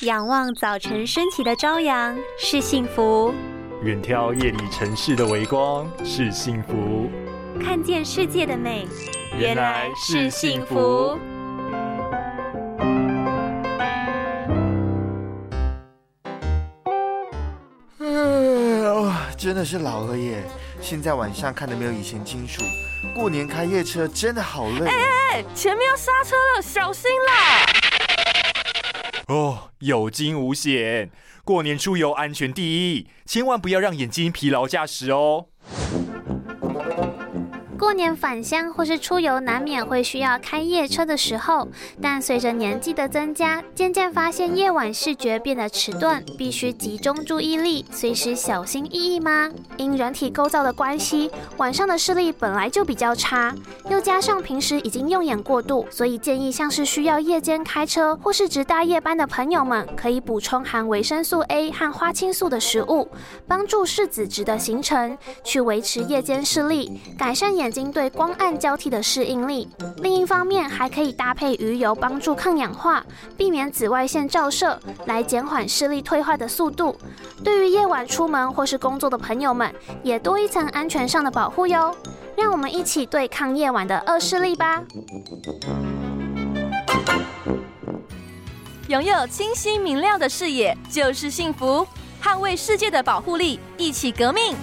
仰望早晨升起的朝阳是幸福，远眺夜里城市的微光是幸福，看见世界的美原来是幸福。真的是老了耶！现在晚上看的没有以前清楚。过年开夜车真的好累。哎哎哎，前面要刹车了，小心啦！哦，有惊无险，过年出游安全第一，千万不要让眼睛疲劳驾驶哦。年返乡或是出游，难免会需要开夜车的时候。但随着年纪的增加，渐渐发现夜晚视觉变得迟钝，必须集中注意力，随时小心翼翼吗？因人体构造的关系，晚上的视力本来就比较差，又加上平时已经用眼过度，所以建议像是需要夜间开车或是值大夜班的朋友们，可以补充含维生素 A 和花青素的食物，帮助视紫质的形成，去维持夜间视力，改善眼睛。对光暗交替的适应力，另一方面还可以搭配鱼油帮助抗氧化，避免紫外线照射，来减缓视力退化的速度。对于夜晚出门或是工作的朋友们，也多一层安全上的保护哟。让我们一起对抗夜晚的恶视力吧！拥有清晰明亮的视野就是幸福，捍卫世界的保护力，一起革命！